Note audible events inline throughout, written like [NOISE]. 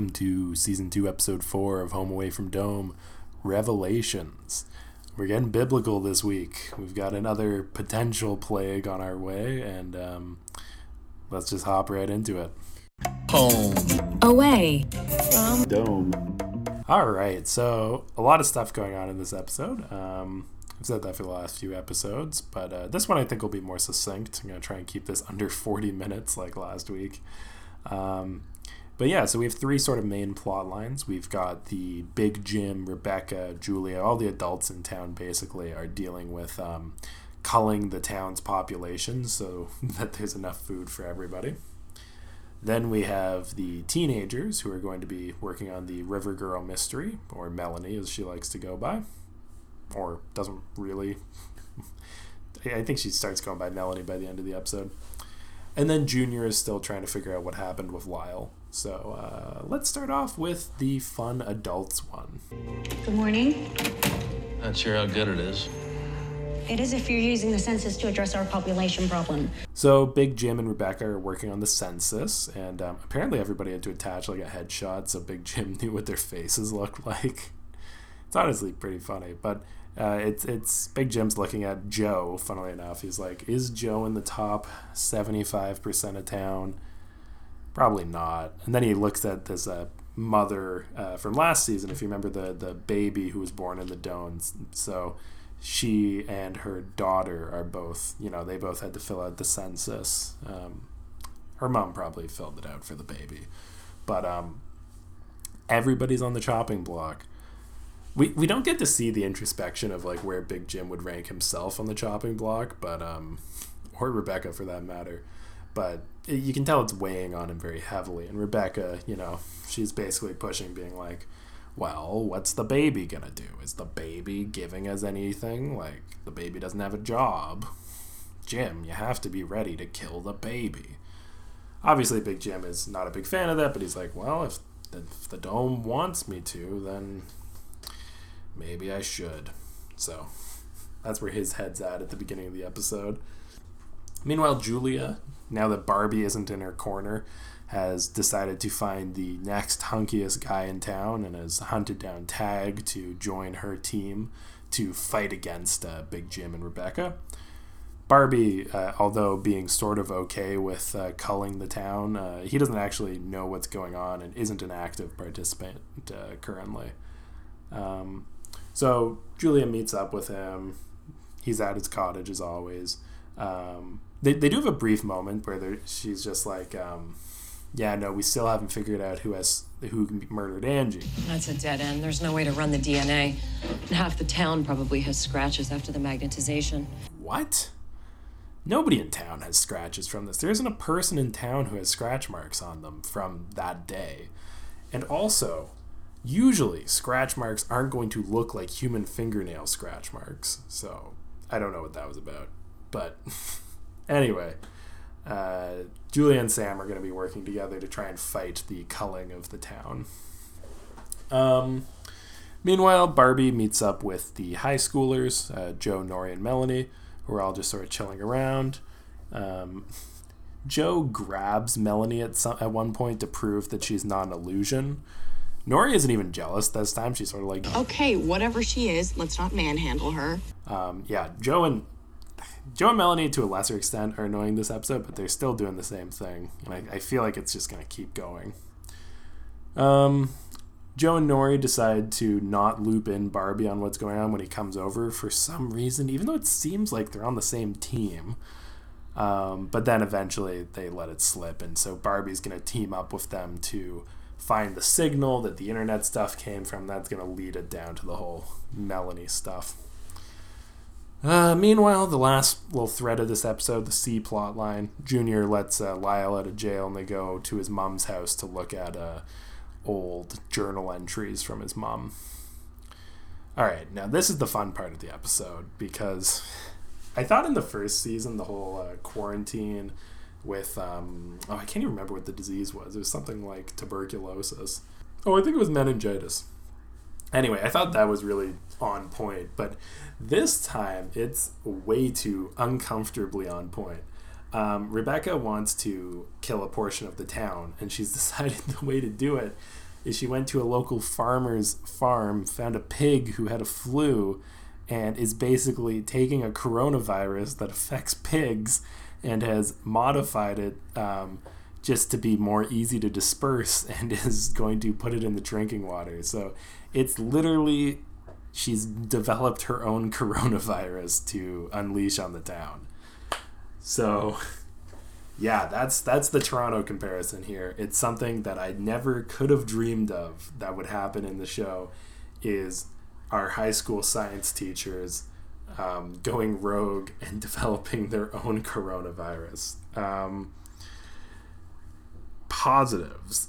welcome to season two, episode four of Home Away from Dome Revelations. We're getting biblical this week. We've got another potential plague on our way, and um, let's just hop right into it. Home. Away. From Dome. All right, so a lot of stuff going on in this episode. Um, I've said that for the last few episodes, but uh, this one I think will be more succinct. I'm going to try and keep this under 40 minutes like last week. Um, but yeah, so we have three sort of main plot lines. We've got the Big Jim, Rebecca, Julia, all the adults in town basically are dealing with um, culling the town's population so [LAUGHS] that there's enough food for everybody. Then we have the teenagers who are going to be working on the River Girl mystery, or Melanie as she likes to go by, or doesn't really. [LAUGHS] I think she starts going by Melanie by the end of the episode. And then Junior is still trying to figure out what happened with Lyle. So uh, let's start off with the fun adults one. Good morning. Not sure how good it is. It is if you're using the census to address our population problem. So Big Jim and Rebecca are working on the census, and um, apparently everybody had to attach like a headshot so Big Jim [LAUGHS] knew what their faces looked [LAUGHS] like. It's honestly pretty funny, but uh, it's it's Big Jim's looking at Joe. Funnily enough, he's like, "Is Joe in the top seventy five percent of town?" Probably not. And then he looks at this uh, mother uh, from last season, if you remember the the baby who was born in the Dones. So she and her daughter are both, you know, they both had to fill out the census. Um, her mom probably filled it out for the baby, but um, everybody's on the chopping block we we don't get to see the introspection of like where Big Jim would rank himself on the chopping block, but um, or Rebecca for that matter. But you can tell it's weighing on him very heavily. And Rebecca, you know, she's basically pushing, being like, "Well, what's the baby gonna do? Is the baby giving us anything? Like the baby doesn't have a job. Jim, you have to be ready to kill the baby." Obviously, Big Jim is not a big fan of that, but he's like, "Well, if the, if the dome wants me to, then." maybe I should. So that's where his head's at at the beginning of the episode. Meanwhile, Julia, now that Barbie isn't in her corner, has decided to find the next hunkiest guy in town and has hunted down Tag to join her team to fight against uh, Big Jim and Rebecca. Barbie, uh, although being sort of okay with uh, culling the town, uh, he doesn't actually know what's going on and isn't an active participant uh, currently. Um, so Julia meets up with him. He's at his cottage as always. Um, they, they do have a brief moment where she's just like, um, yeah, no, we still haven't figured out who has who murdered Angie. That's a dead end. There's no way to run the DNA. And half the town probably has scratches after the magnetization. What? Nobody in town has scratches from this. There isn't a person in town who has scratch marks on them from that day. And also, usually scratch marks aren't going to look like human fingernail scratch marks. So I don't know what that was about. But [LAUGHS] anyway, uh, Julia and Sam are going to be working together to try and fight the culling of the town. Um, meanwhile, Barbie meets up with the high schoolers, uh, Joe, Norrie, and Melanie, who are all just sort of chilling around. Um, Joe grabs Melanie at some, at one point to prove that she's not an illusion, Norrie isn't even jealous this time. She's sort of like, okay, whatever she is, let's not manhandle her. Um, yeah, Joe and Joe and Melanie, to a lesser extent, are annoying this episode, but they're still doing the same thing, and I, I feel like it's just gonna keep going. Um, Joe and Norrie decide to not loop in Barbie on what's going on when he comes over for some reason, even though it seems like they're on the same team. Um, but then eventually they let it slip, and so Barbie's gonna team up with them to find the signal that the internet stuff came from. That's going to lead it down to the whole Melanie stuff. Uh, meanwhile, the last little thread of this episode, the C plot line, Junior lets uh, Lyle out of jail and they go to his mom's house to look at uh, old journal entries from his mom. All right, now this is the fun part of the episode because I thought in the first season, the whole uh, quarantine with um, oh I can't even remember what the disease was. It was something like tuberculosis. Oh, I think it was meningitis. Anyway, I thought that was really on point, but this time it's way too uncomfortably on point. Um, Rebecca wants to kill a portion of the town, and she's [LAUGHS] decided the way to do it is she went to a local farmer's farm, found a pig who had a flu, and is basically taking a coronavirus that affects pigs and has modified it um, just to be more easy to disperse [LAUGHS] and is going to put it in the drinking water. So it's literally she's developed her own coronavirus to unleash on the town. So yeah, that's that's the Toronto comparison here. It's something that I never could have dreamed of that would happen in the show is our high school science teachers um, going rogue [LAUGHS] and developing their own coronavirus. Um, positives.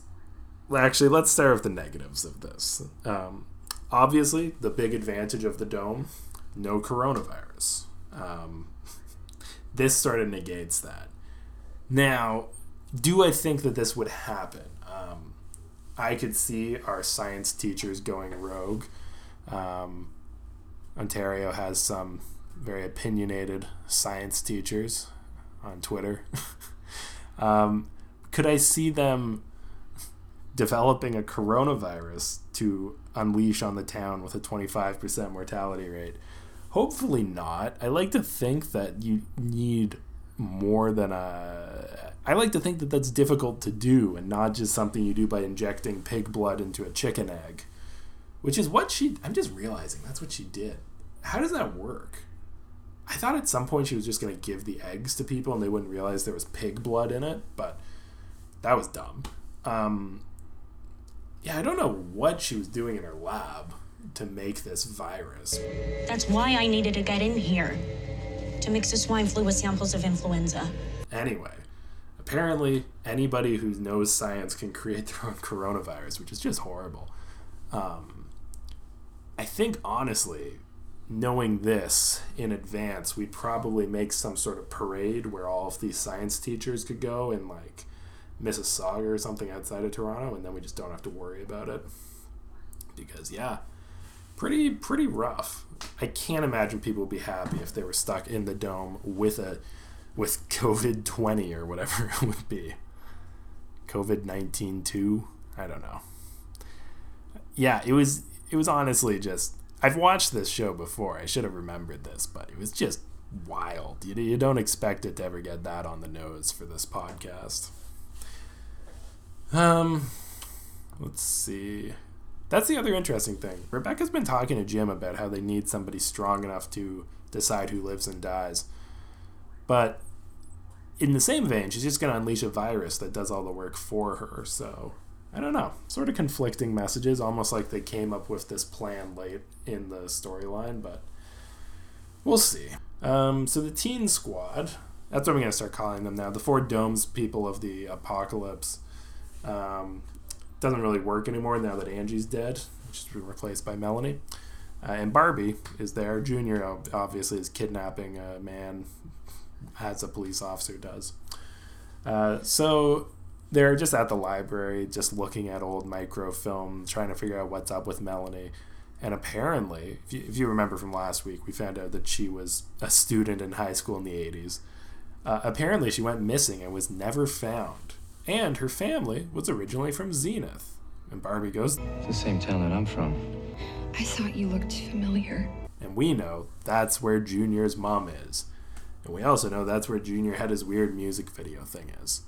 Actually, let's start with the negatives of this. Um, obviously, the big advantage of the dome no coronavirus. Um, [LAUGHS] this sort of negates that. Now, do I think that this would happen? Um, I could see our science teachers going rogue. Um, Ontario has some very opinionated science teachers on Twitter. [LAUGHS] um, could I see them [LAUGHS] developing a coronavirus to unleash on the town with a 25% mortality rate? Hopefully not. I like to think that you need more than a. I like to think that that's difficult to do and not just something you do by injecting pig blood into a chicken egg, which is what she. I'm just realizing that's what she did. How does that work? I thought at some point she was just going to give the eggs to people and they wouldn't realize there was pig blood in it, but that was dumb. Um, yeah, I don't know what she was doing in her lab to make this virus. That's why I needed to get in here. To mix the swine flu with samples of influenza. Anyway, apparently anybody who knows science can create their own [LAUGHS] coronavirus, which is just horrible. Um, I think honestly, knowing this in advance, we'd probably make some sort of parade where all of these science teachers could go and like Mississauga or something outside of Toronto, and then we just don't have to worry about it. Because yeah, pretty pretty rough. I can't imagine people would be happy if they were stuck in the dome with a with [LAUGHS] COVID twenty or whatever it would be. COVID nineteen two. I don't know. Yeah, it was it was honestly just I've watched this show before. I should have remembered this, but it was just wild. You, you don't expect it to ever get that on the nose for this podcast. Um, let's see. That's the other interesting thing. Rebecca's been talking to Jim about how they need somebody strong enough to decide who lives and dies. But in the same vein, she's just going to unleash a virus that does all the work for her. So I don't know. Sort of conflicting messages, almost like they came up with this plan late in the storyline, but we'll see. Um, so the Teen Squad, that's what I'm going to start calling them now. The four domes people of the apocalypse. Um, doesn't really work anymore now that Angie's dead, has been replaced by Melanie. Uh, and Barbie is there. Junior obviously is kidnapping a man, as a police officer does. Uh, so they're just at the library, just looking at old microfilm, trying to figure out what's up with Melanie. And apparently, if you, if you remember from last week, we found out that she was a student in high school in the 80s. Uh, apparently, she went missing and was never found. And her family was originally from Zenith. And Barbie goes, It's the same town that I'm from. I thought you looked familiar. And we know that's where Junior's mom is. And we also know that's where Junior had his weird music video thing is.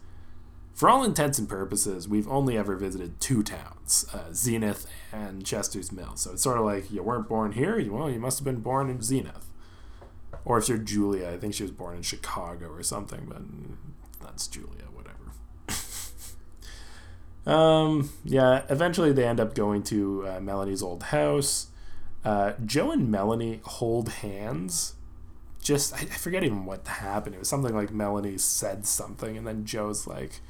For all intents and purposes, we've only ever visited two towns, uh, Zenith and Chester's Mill. So it's sort of like you weren't born here, well, you must have been born in Zenith. Or if you're Julia, I think she was born in Chicago or something, but that's Julia, whatever. Um, yeah, eventually they end up going to uh, Melanie's old house. Uh, Joe and Melanie hold hands. Just, I, I forget even what happened. It was something like Melanie said something, and then Joe's like,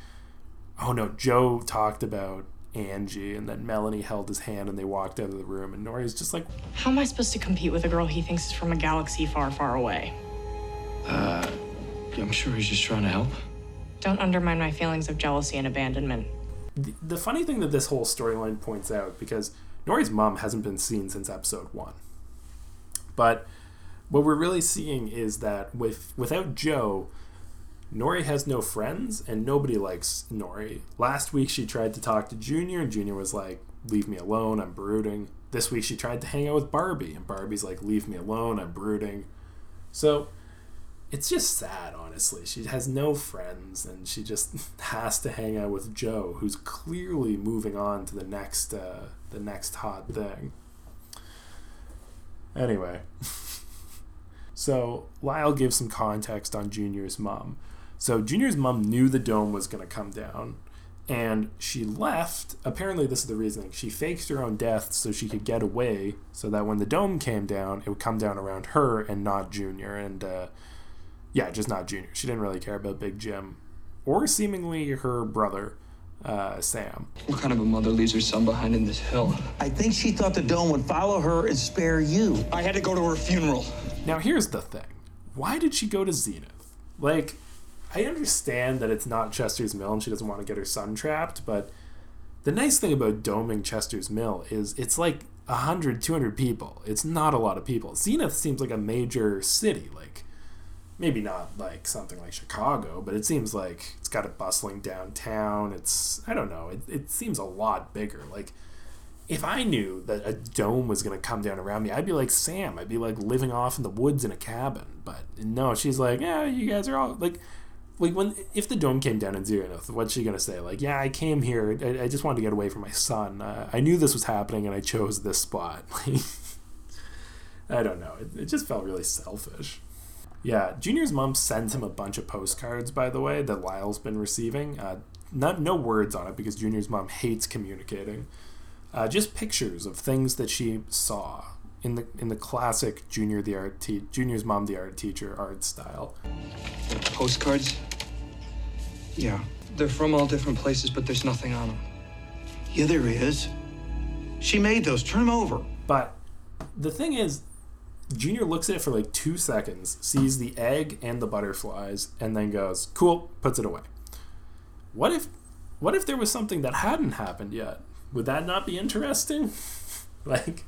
oh no, Joe talked about Angie, and then Melanie held his hand and they walked out of the room. And Norrie's just like, How am I supposed to compete with a girl he thinks is from a galaxy far, far away? Uh, I'm sure he's just trying to help. Don't undermine my feelings of jealousy and abandonment. The, funny thing that this whole storyline points out, because Norrie's mom hasn't been seen since episode one. But what we're really seeing is that with without Joe, Norrie has no friends, and nobody likes Norrie. Last week she tried to talk to Junior, and Junior was like, Leave me alone, I'm brooding. This week she tried to hang out with Barbie, and Barbie's like, Leave me alone, I'm brooding. So it's just sad, honestly. She has no friends, and she just [LAUGHS] has to hang out with Joe, who's clearly moving on to the next, uh, the next hot thing. Anyway, [LAUGHS] so Lyle gives some context on Junior's mom. So Junior's mom knew the dome was going to come down, and she left. Apparently, this is the reasoning. She faked her own death so she could get away, so that when the dome came down, it would come down around her and not Junior. And uh, yeah, just not Junior. She didn't really care about Big Jim, or seemingly her brother, uh, Sam. What kind of a mother leaves her son behind in this hill? I think she thought the dome would follow her and spare you. I had to go to her funeral. Now, here's the thing. Why did she go to Zenith? Like, I understand that it's not Chester's Mill and she doesn't want to get her son trapped, but the nice thing about doming Chester's Mill is it's like 100, 200 people. It's not a lot of people. Zenith seems like a major city. Like, maybe not like something like Chicago, but it seems like it's got a bustling downtown. It's, I don't know, it, it seems a lot bigger. Like, if I knew that a dome was going to come down around me, I'd be like Sam. I'd be like living off in the woods in a cabin. But no, she's like, yeah, you guys are all like, like when if the dome came down in Zenith, what's she gonna say? Like, yeah, I came here. I, I just wanted to get away from my son. Uh, I knew this was happening, and I chose this spot. [LAUGHS] I don't know. It, it just felt really selfish. Yeah, Junior's mom sends him a bunch of postcards, by the way, that Lyle's been receiving. Uh, not no words on it because Junior's mom hates communicating. Uh, just pictures of things that she saw in the in the classic Junior the art te- Junior's mom the art teacher art style. Postcards? Yeah. They're from all different places, but there's nothing on them. Yeah, there is. She made those. Turn them over. But the thing is, Junior looks at it for like two seconds, sees the egg and the butterflies, and then goes, "Cool," puts it away. What if, what if there was something that hadn't happened yet? Would that not be interesting? [LAUGHS] like,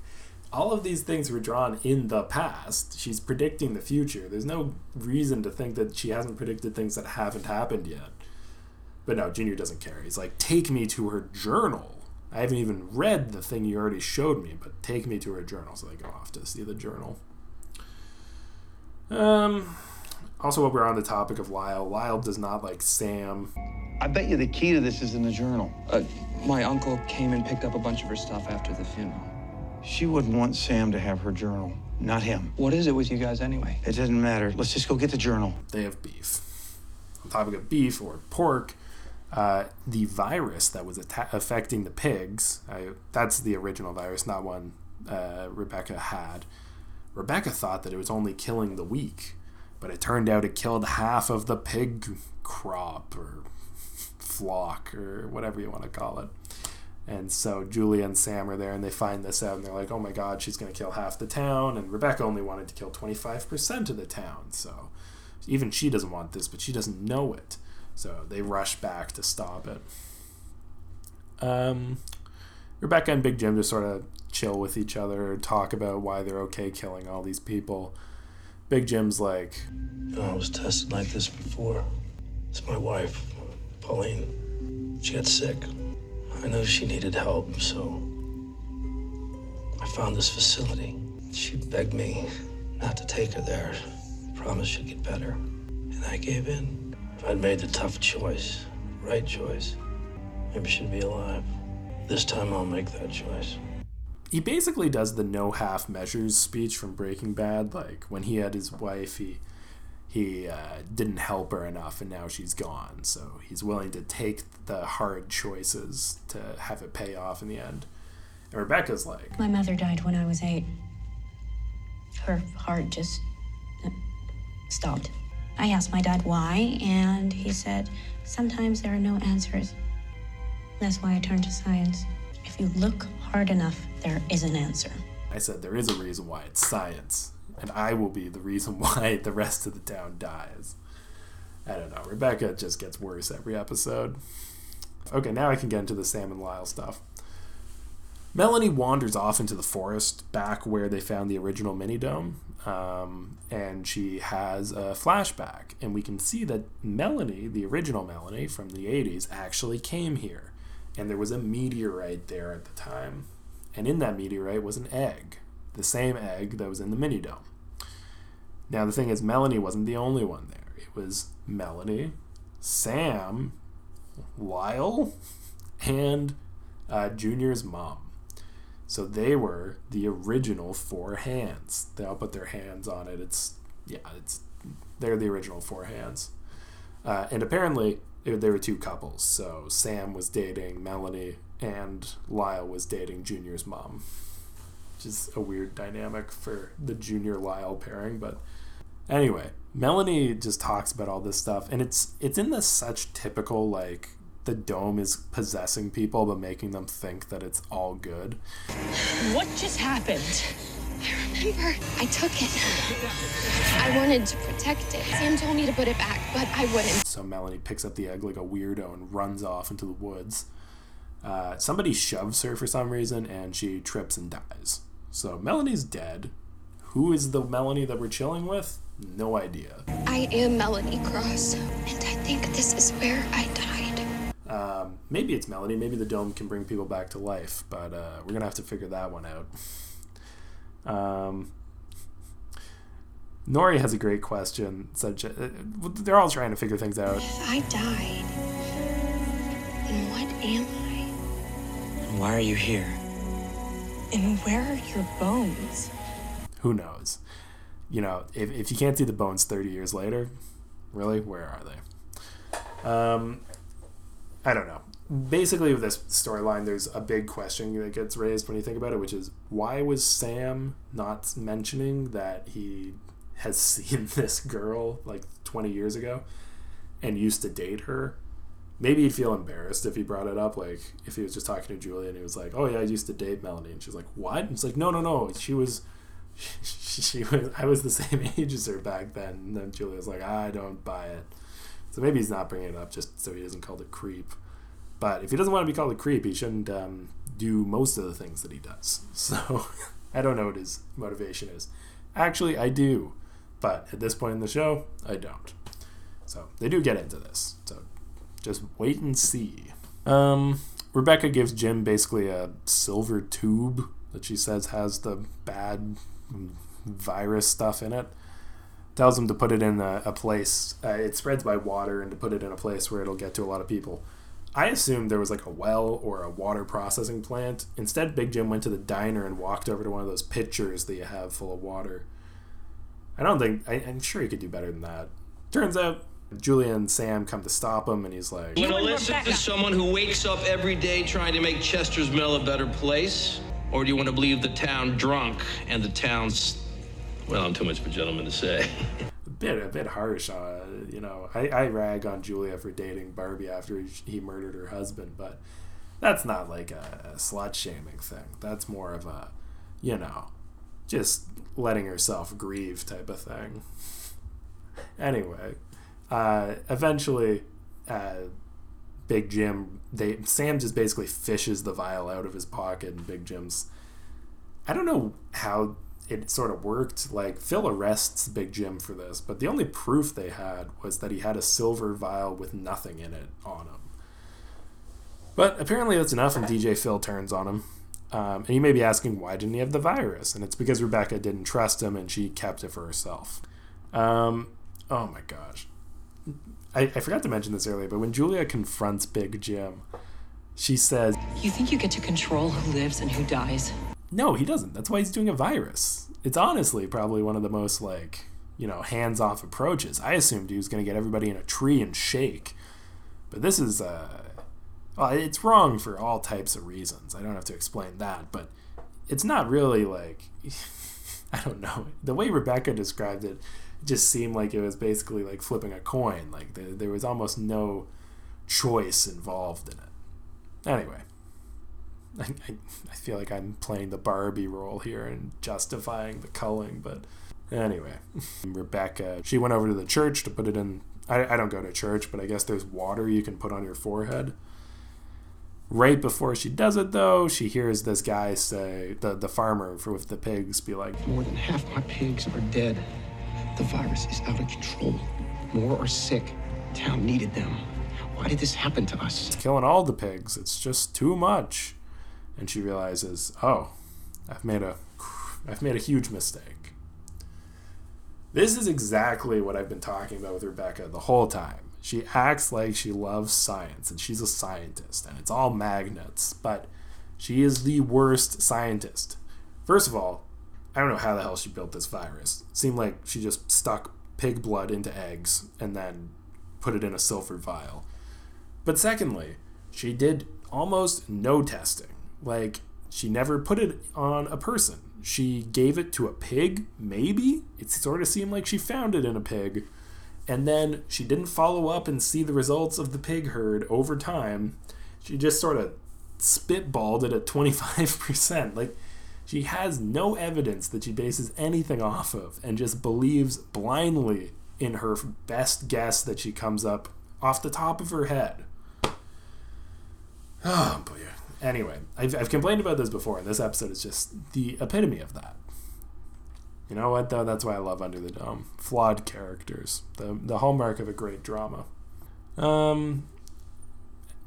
all of these things were drawn in the past. She's predicting the future. There's no reason to think that she hasn't predicted things that haven't happened yet. But no, Junior doesn't care. He's like, take me to her journal. I haven't even read the thing you already showed me, but take me to her journal. So they go off to see the journal. Um, also, while we're on the topic of Lyle, Lyle does not like Sam. I bet you the key to this is in the journal. Uh, my uncle came and picked up a bunch of her stuff after the funeral. She wouldn't want Sam to have her journal, not him. What is it with you guys anyway? It doesn't matter. Let's just go get the journal. They have beef. On topic of beef or pork, uh, the virus that was atta- affecting the pigs, I, that's the original virus, not one uh, Rebecca had. Rebecca thought that it was only killing the weak, but it turned out it killed half of the pig crop or flock or whatever you want to call it. And so Julia and Sam are there and they find this out and they're like, oh my god, she's going to kill half the town. And Rebecca only wanted to kill 25% of the town. So even she doesn't want this, but she doesn't know it. So they rush back to stop it. Um, Rebecca and Big Jim just sort of chill with each other, talk about why they're okay killing all these people. Big Jim's like, You know, I was tested like this before. It's my wife, Pauline. She got sick. I knew she needed help, so I found this facility. She begged me not to take her there. Promised she'd get better. And I gave in. If I'd made the tough choice, right choice, maybe she'd be alive. This time I'll make that choice. he basically does the no half measures speech from Breaking Bad. Like when he had his wife, he he uh, didn't help her enough, and now she's gone. So he's willing to take the hard choices to have it pay off in the end. And Rebecca's like, My mother died when I was eight. Her heart just uh, stopped. I asked my dad why, and he said, Sometimes there are no answers. That's why I turned to science. If you look hard enough, there is an answer. I said, there is a reason why it's science, and I will be the reason [LAUGHS] why the rest of the town dies. I don't know. Rebecca just gets worse every episode. Okay, now I can get into the Sam and Lyle stuff. Melanie wanders off into the forest back where they found the original mini dome, um, and she has a flashback. And we can see that Melanie, the original Melanie from the 80s, actually came here. And there was a meteorite there at the time. And in that meteorite was an egg, the same egg that was in the mini dome. Now, the thing is, Melanie wasn't the only one there. It was Melanie, Sam, Lyle, [LAUGHS] and uh, Junior's mom. So they were the original four hands. They all put their hands on it. It's yeah, it's they're the original four hands. Uh, and apparently there were two couples. So Sam was dating Melanie, and Lyle was dating Junior's mom, which is a weird dynamic for the Junior Lyle pairing. But anyway, Melanie just talks about all this stuff, and it's it's in this such typical like the dome is possessing people but making them think that it's all good. What just happened? I remember I took it. I wanted to protect it. Sam told me to put it back, but I wouldn't. So Melanie picks up the egg like a weirdo and runs off into the woods. Uh, somebody shoves her for some reason and she trips and dies. So Melanie's dead. Who is the Melanie that we're chilling with? No idea. I am Melanie Cross, and I think this is where I died. Um, maybe it's melody. Maybe the dome can bring people back to life, but uh, we're gonna have to figure that one out. Um, Norrie has a great question. Such a, uh, they're all trying to figure things out. If I died, then what am I? And why are you here? And where are your bones? Who knows? You know, if, if you can't see the bones 30 years later, really, where are they? Um, I don't know. Basically, with this storyline, there's a big question that gets raised when you think about it, which is why was Sam not mentioning that he has [LAUGHS] seen this girl like 20 years ago and used to date her? Maybe he'd feel embarrassed if he brought it up. Like if he was just talking to Julia and he was like, "Oh yeah, I used to date Melanie," and she's like, "What?" And it's like, "No, no, no. She was, [LAUGHS] she, was. I was the same [LAUGHS] age as her back then." And then Julia's like, "I don't buy it." So maybe he's not bringing it up just so he doesn't call it creep. But if he doesn't want to be called a creep, he shouldn't um, do most of the things that he does. [LAUGHS] So I don't know what his motivation is. Actually, I do. But at this point in the show, I don't. So they do get into this. So just wait and see. Um, Rebecca gives Jim basically a silver tube that she says has the bad virus stuff in it. Tells him to put it in a, a place. Uh, it spreads by water and to put it in a place where it'll get to a lot of people. I assumed there was like a well or a water processing plant. Instead, Big Jim went to the diner and walked over to one of those pitchers that you have full of water. I don't think, I, am sure he could do better than that. Turns out, Julia and Sam come to stop him, and he's like, You want to listen to someone who wakes up every day trying to make Chester's Mill a better place? Or do you want to believe the town drunk and the town's. Well, I'm too much of a gentleman to say. a bit a bit harsh. Uh, you know, I, I rag on Julia for dating Barbie after he, he murdered her husband, but that's not like a, a slut shaming thing. That's more of a, you know, just letting herself grieve type of thing. anyway, uh, eventually, uh, Big Jim, they Sam just basically fishes the vial out of his pocket, and Big Jim's. I don't know how it sort of worked. Like Phil arrests Big Jim for this, but the only proof they had was that he had a silver vial with nothing in it on him. But apparently that's enough, and DJ Phil turns on him. Um, and you may be asking, why didn't he have the virus? And it's because Rebecca didn't trust him and she kept it for herself. Um, oh my gosh. I, I forgot to mention this earlier, but when Julia confronts Big Jim, she says, You think you get to control who lives and who dies? No, he doesn't. That's why he's doing a virus. It's honestly probably one of the most like, you know, hands-off approaches. I assumed he was going to get everybody in a tree and shake. But this is uh well, it's wrong for all types of reasons. I don't have to explain that, but it's not really like [LAUGHS] I don't know. The way Rebecca described it, just seemed like it was basically like flipping a coin. Like there, there was almost no choice involved in it. Anyway, [LAUGHS] I, I, feel like I'm playing the Barbie role here and justifying the culling, but anyway, [LAUGHS] Rebecca, she went over to the church to put it in. I, I don't go to church, but I guess there's water you can put on your forehead. Right before she does it, though, she hears this guy say, the, the farmer for with the pigs, be like, More than half my pigs are dead. The virus is out of control. More are sick. Town needed them. Why did this happen to us? It's killing all the pigs. It's just too much. And she realizes, oh, I've made a, I've made a huge mistake. This is exactly what I've been talking about with Rebecca the whole time. She acts like she loves science and she's a scientist and it's all magnets, but she is the worst scientist. First of all, I don't know how the hell she built this virus. It seemed like she just stuck pig blood into eggs and then put it in a silver vial. But secondly, she did almost no testing. Like, she never put it on a person. She gave it to a pig, maybe? It sort of seemed like she found it in a pig. And then she didn't follow up and see the results of the pig herd over time. She just sort of spitballed it at 25%. Like, she has no evidence that she bases anything off of and just believes blindly in her best guess that she comes up off the top of her head. [SIGHS] Oh boy. Anyway, I've, I've complained about this before, and this episode is just the epitome of that. You know what, though? That's why I love Under the Dome. Flawed characters. The, the hallmark of a great drama. Um,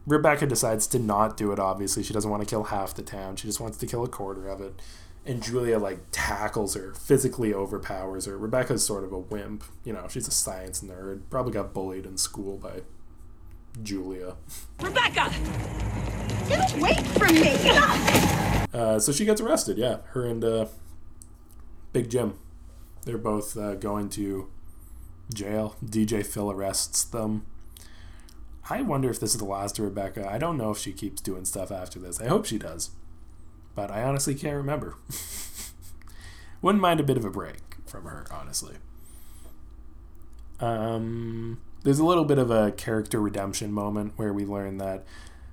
Rebecca decides to not do it, obviously. She doesn't want to kill half the town. She just wants to kill a quarter of it. And Julia, like, tackles her, physically overpowers her. Rebecca's sort of a wimp. You know, she's a science nerd. Probably got bullied in school by Julia. Rebecca! Get away from me! Uh, so she gets arrested, yeah. Her and uh, Big Jim. They're both uh, going to jail. DJ Phil arrests them. I wonder if this is the last of Rebecca. I don't know if she keeps doing stuff after this. I hope she does. But I honestly can't remember. [LAUGHS] Wouldn't mind a bit of a break from her, honestly. Um, there's a little bit of a character redemption moment where we learn that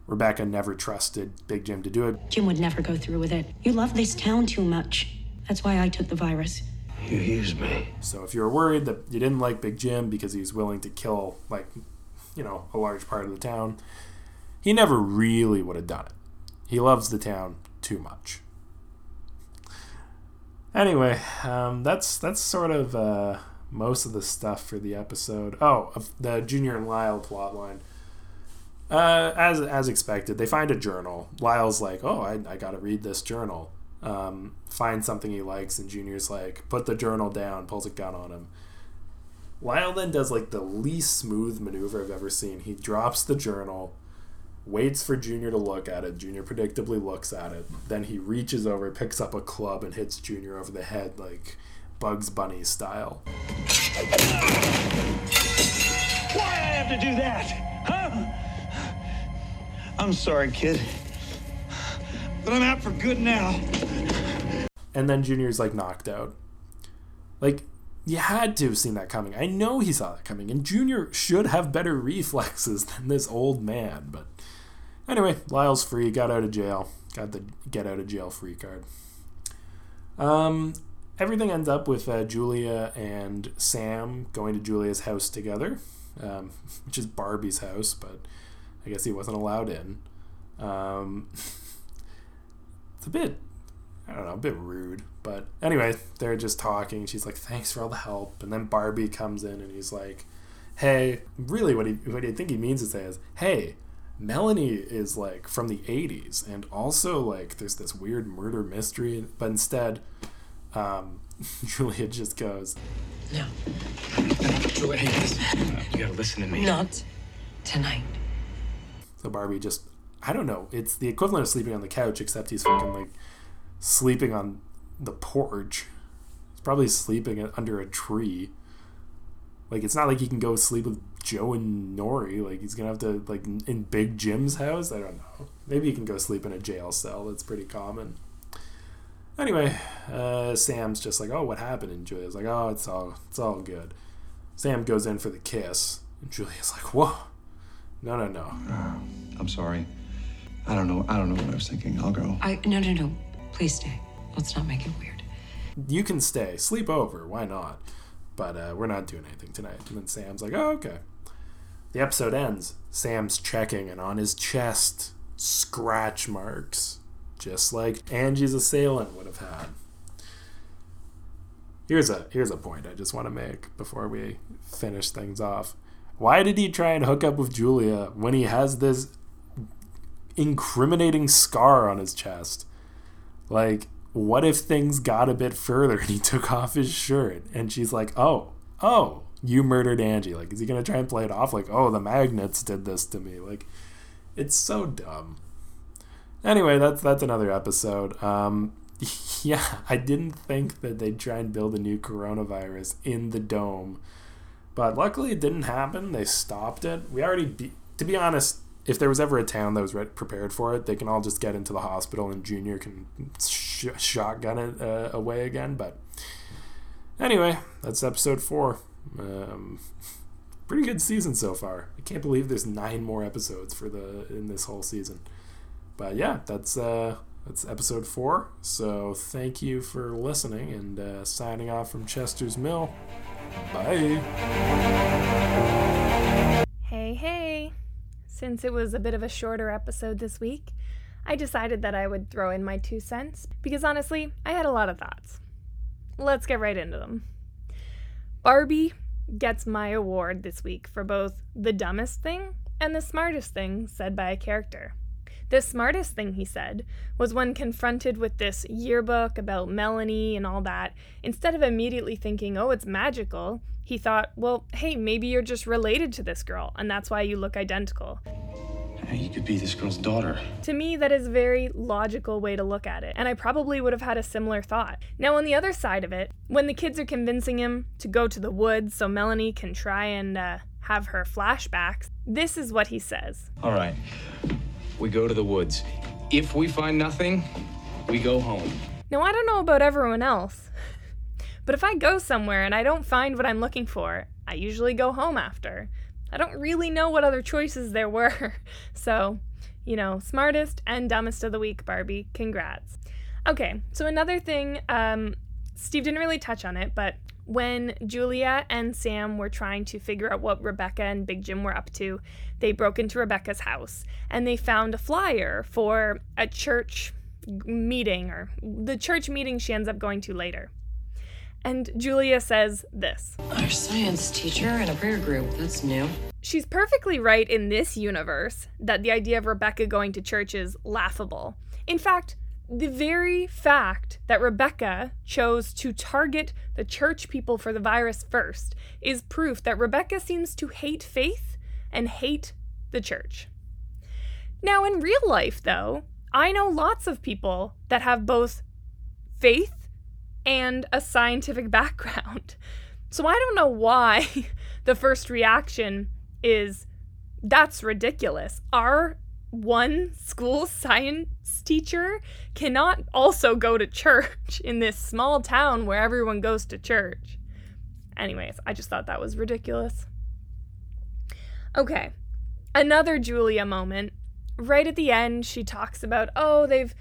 Rebecca never trusted Big Jim to do it. Jim would never go through with it. You love this town too much. That's why I took the virus. You used me. So if you're worried that you didn't like Big Jim because he was willing to kill, like, you know, a large part of the town, he never really would have done it. He loves the town too much. Anyway, um, that's that's sort of uh, most of the stuff for the episode. Oh, the Junior and Lyle plotline. Uh, as as expected, they find a journal. Lyle's like, "Oh, I, I got to read this journal." Um, find something he likes, and Junior's like, "Put the journal down." Pulls a gun on him. Lyle then does like the least smooth maneuver I've ever seen. He drops the journal, waits for Junior to look at it. Junior predictably looks at it. Then he reaches over, picks up a club, and hits Junior over the head like Bugs Bunny style. Why I have to do that? Huh? I'm sorry, kid. But I'm out for good now. And then Junior's like knocked out. Like, you had to have seen that coming. I know he saw that coming, and Junior should have better reflexes [LAUGHS] than this old man. But anyway, Lyle's free, got out of jail, got the get out of jail free card. Um, everything ends up with uh, Julia and Sam going to Julia's house together, um, [LAUGHS] which is Barbie's house, but I guess he wasn't allowed in. Um, [LAUGHS] it's a bit, I don't know, a bit rude. But anyway, they're just talking. She's like, "Thanks for all the help," and then Barbie comes in and he's like, "Hey, really, what he what I think he means to say is, hey." Melanie is like from the 80s, and also like there's this weird murder mystery, but instead, um, [LAUGHS] Julia just goes, No. Julia, hey, listen. Uh, you gotta listen to me. Not tonight. So Barbie just, I don't know, it's the equivalent of sleeping on the couch, except he's fucking like sleeping on the porch. He's probably sleeping under a tree. Like, it's not like he can go sleep with Joe and Norrie. Like, he's gonna have to, like, in Big Jim's house? I don't know. Maybe he can go sleep in a jail cell. That's pretty common. Anyway, uh, Sam's just like, oh, what happened? And Julia's like, oh, it's all, it's all good. Sam goes in for the kiss, and Julia's like, whoa, no, no, no. Uh, I'm sorry. I don't know. I don't know what I was thinking. I'll go. I no no no. Please stay. Let's not make it weird. You can stay, sleep over. Why not? But uh, we're not doing anything tonight. And then Sam's like, oh, okay. The episode ends. Sam's checking, and on his chest, scratch marks, just like Angie's assailant would have had. Here's a here's a point I just want to make before we finish things off. Why did he try and hook up with Julia when he has this incriminating scar on his chest? Like, what if things got a bit further and he took off his shirt and she's like, "Oh, oh, you murdered Angie." Like, is he gonna try and play it off like, "Oh, the magnets did this to me"? Like, it's so dumb. Anyway, that's that's another episode. Um, [LAUGHS] yeah, I didn't think that they'd try and build a new coronavirus in the dome, but luckily it didn't happen. They stopped it. We already, be, to be honest, if there was ever a town that was re- prepared for it, they can all just get into the hospital and Junior can sh- shotgun it uh, away again. But anyway, that's episode four. Um, pretty good season so far. I can't believe there's nine more episodes for the in this whole season. But yeah, that's uh, that's episode four. So thank you for listening and uh, signing off from Chester's Mill. Bye. Hey, hey. Since it was a bit of a shorter episode this week, I decided that I would throw in my two cents because honestly, I had a lot of thoughts. Let's get right into them. Barbie gets my award this week for both the dumbest thing and the smartest thing said by a character. The smartest thing he said was when confronted with this yearbook about Melanie and all that, instead of immediately thinking, oh, it's magical, he thought, well, hey, maybe you're just related to this girl, and that's why you look identical. You could be this girl's daughter. To me, that is a very logical way to look at it, and I probably would have had a similar thought. Now, on the other side of it, when the kids are convincing him to go to the woods so Melanie can try and uh, have her flashbacks, this is what he says. All right. We go to the woods. If we find nothing, we go home. Now, I don't know about everyone else, but if I go somewhere and I don't find what I'm looking for, I usually go home after. I don't really know what other choices there were. [LAUGHS] So, you know, smartest and dumbest of the week, Barbie. Congrats. Okay, so another thing, um, Steve didn't really touch on it, but when Julia and Sam were trying to figure out what Rebecca and Big Jim were up to, they broke into Rebecca's house and they found a flyer for a church meeting or the church meeting she ends up going to later. And Julia says this Our science teacher in a prayer group. That's new. She's perfectly right in this universe that the idea of Rebecca going to church is laughable. In fact, the very fact that Rebecca chose to target the church people for the virus first is proof that Rebecca seems to hate faith and hate the church. Now, in real life, though, I know lots of people that have both faith and a scientific [LAUGHS] background. So I don't know why [LAUGHS] the first reaction is that's ridiculous. Our one school science teacher cannot also go to church in this small town where everyone goes to church. Anyways, I just thought that was ridiculous. Okay, another Julia moment. Right at the end, she talks about, oh, they've,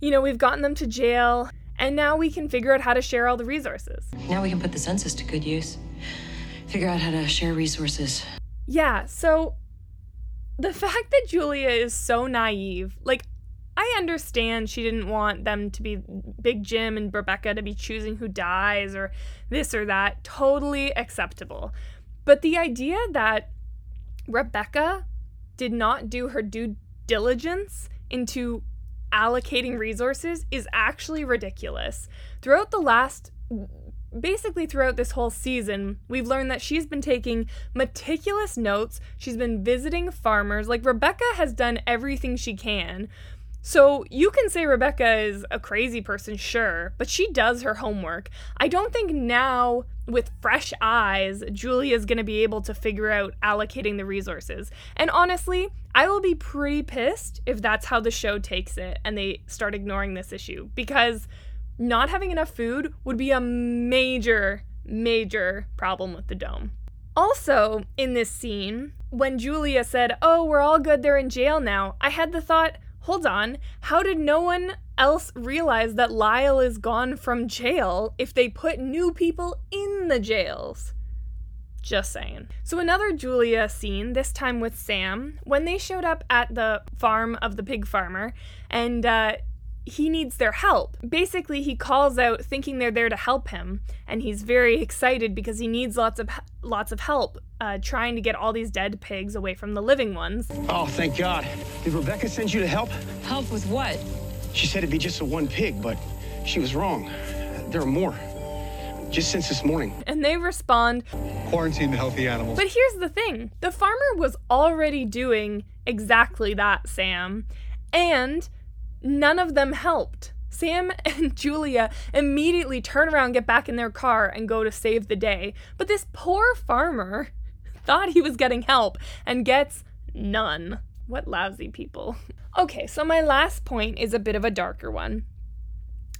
you know, we've gotten them to jail, and now we can figure out how to share all the resources. Now we can put the census to good use. Figure out how to share resources. Yeah, so the fact that Julia is so naive, like, I understand she didn't want them to be Big Jim and Rebecca to be choosing who dies or this or that. Totally acceptable. But the idea that Rebecca did not do her due diligence into allocating resources is actually ridiculous. Throughout the last basically throughout this whole season, we've learned that she's been taking meticulous notes. She's been visiting farmers. Like Rebecca has done everything she can. So you can say Rebecca is a crazy person, sure, but she does her homework. I don't think now, with fresh eyes, Julia's gonna be able to figure out allocating the resources. And honestly, I will be pretty pissed if that's how the show takes it and they start ignoring this issue because not having enough food would be a major, major problem with the dome. Also, in this scene, when Julia said, Oh, we're all good, they're in jail now, I had the thought, hold on, how did no one else realize that Lyle is gone from jail if they put new people in the jails? Just saying. So, another Julia scene, this time with Sam, when they showed up at the farm of the pig farmer, and uh, he needs their help. Basically, he calls out thinking they're there to help him, and he's very excited because he needs lots of lots of help uh, trying to get all these dead pigs away from the living ones. Oh, thank God! Did Rebecca send you to help? Help with what? She said it'd be just a one pig, but she was wrong. There are more. Just since this morning. And they respond Quarantine the healthy animals. But here's the thing the farmer was already doing exactly that, Sam. And none of them helped. Sam [LAUGHS] and Julia immediately turn around, get back in their car, and go to save the day. But this poor farmer [LAUGHS] thought he was getting help and gets none. What lousy people. Okay, so my last point is a bit of a darker one.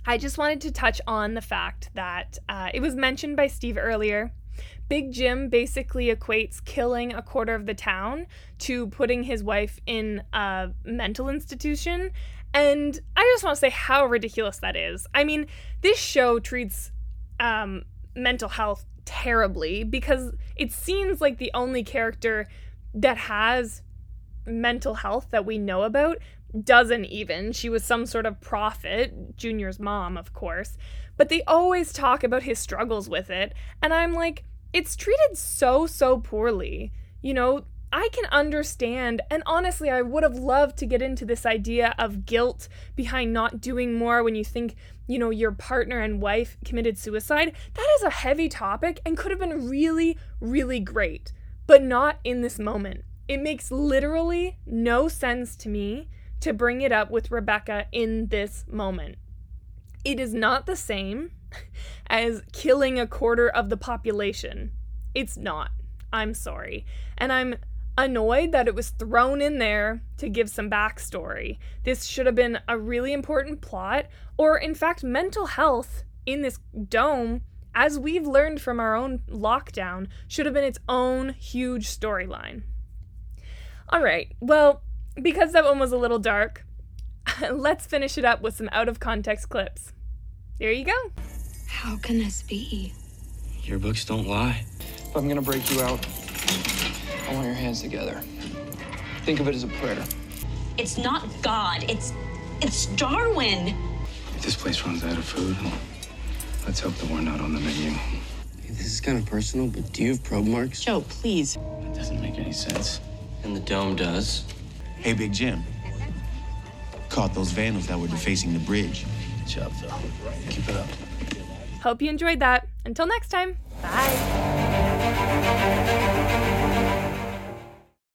I just wanted to touch on the fact that uh, it was mentioned by Steve earlier. Big Jim basically equates killing a quarter of the town to putting his wife in a mental institution. And I just want to say how ridiculous that is. I mean, this show treats um, mental health terribly because it seems like the only character that has mental health that we know about doesn't even. She was some sort of prophet, Junior's mom, of course. But they always talk about his struggles with it. And I'm like, it's treated so, so poorly. You know, I can understand, and honestly, I would have loved to get into this idea of guilt behind not doing more when you think, you know, your partner and wife committed suicide. That is a heavy topic and could have been really, really great, but not in this moment. It makes literally no sense to me to bring it up with Rebecca in this moment. It is not the same [LAUGHS] as killing a quarter of the population. It's not. I'm sorry. And I'm annoyed that it was thrown in there to give some backstory. This should have been a really important plot, or in fact, mental health in this dome, as we've learned from our own lockdown, should have been its own huge storyline. All right, well, because that one was a little dark, [LAUGHS] let's finish it up with some out of context clips. There you go. How can this be? Your books don't lie. If I'm gonna break you out, I want your hands together. Think of it as a prayer. It's not God. It's it's Darwin. If this place runs out of food, let's hope that we're not on the menu. This is kind of personal, but do you have probe marks? Joe, please. That doesn't make any sense. And the dome does. Hey, Big Jim. Caught those vandals that were defacing the bridge. Good job, Phil. Keep it up. Hope you enjoyed that. Until next time, bye.